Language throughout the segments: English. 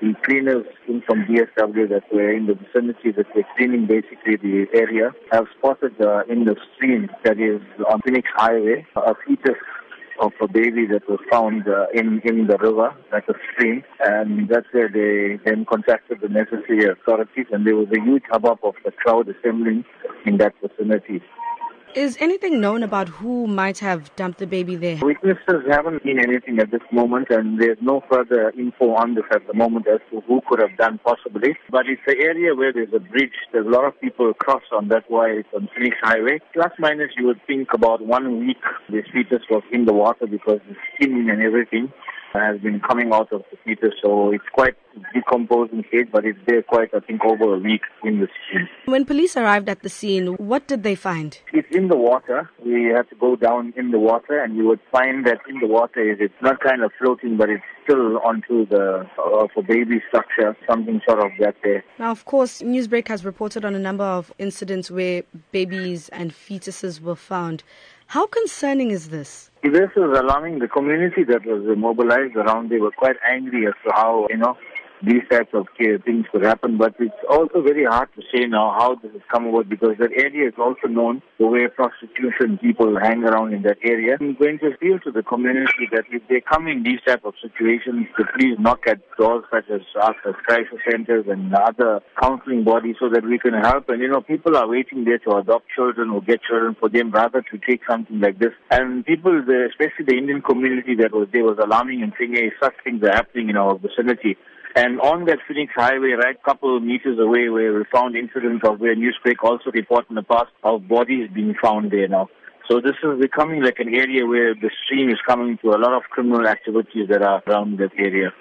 the cleaners from DSW that were in the vicinity that were cleaning basically the area have spotted uh, in the stream that is on Phoenix Highway a fetus of a baby that was found uh, in in the river, like a stream, and that's where they then contacted the necessary authorities, and there was a huge hubbub of the crowd assembling in that vicinity. Is anything known about who might have dumped the baby there? Witnesses haven't seen anything at this moment, and there's no further info on this at the moment as to who could have done possibly. But it's an area where there's a bridge. There's a lot of people cross on that way. it's on Phoenix Highway. Plus minus, you would think about one week this fetus was in the water because the skin and everything has been coming out of the fetus, so it's quite decomposing state, but it's there quite, I think, over a week in the scene. When police arrived at the scene, what did they find? It's in the water. We had to go down in the water, and you would find that in the water is it's not kind of floating, but it's still onto the uh, for baby structure, something sort of that there. Now, of course, Newsbreak has reported on a number of incidents where babies and fetuses were found. How concerning is this? This is alarming. The community that was mobilized around, they were quite angry as to how, you know, these types of things could happen. But it's also very hard to say now how this has come about because that area is also known the way prostitution people hang around in that area. I'm going to appeal to the community that if they come in these type of situations, to please knock at doors such as us as crisis centers and other counseling bodies so that we can help. And you know, people are waiting there to adopt children or get children for them rather to take something like this. And people, especially the Indian community that was there was alarming and saying, hey, such things are happening in our vicinity. And on that Phoenix Highway, right couple of meters away, where we found incidents of where Newsbreak also reported in the past of bodies being found there now. So this is becoming like an area where the stream is coming to a lot of criminal activities that are around that area.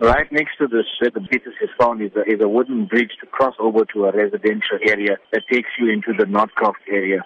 Right next to this, where the fetus is found, is a, is a wooden bridge to cross over to a residential area that takes you into the Northcroft area.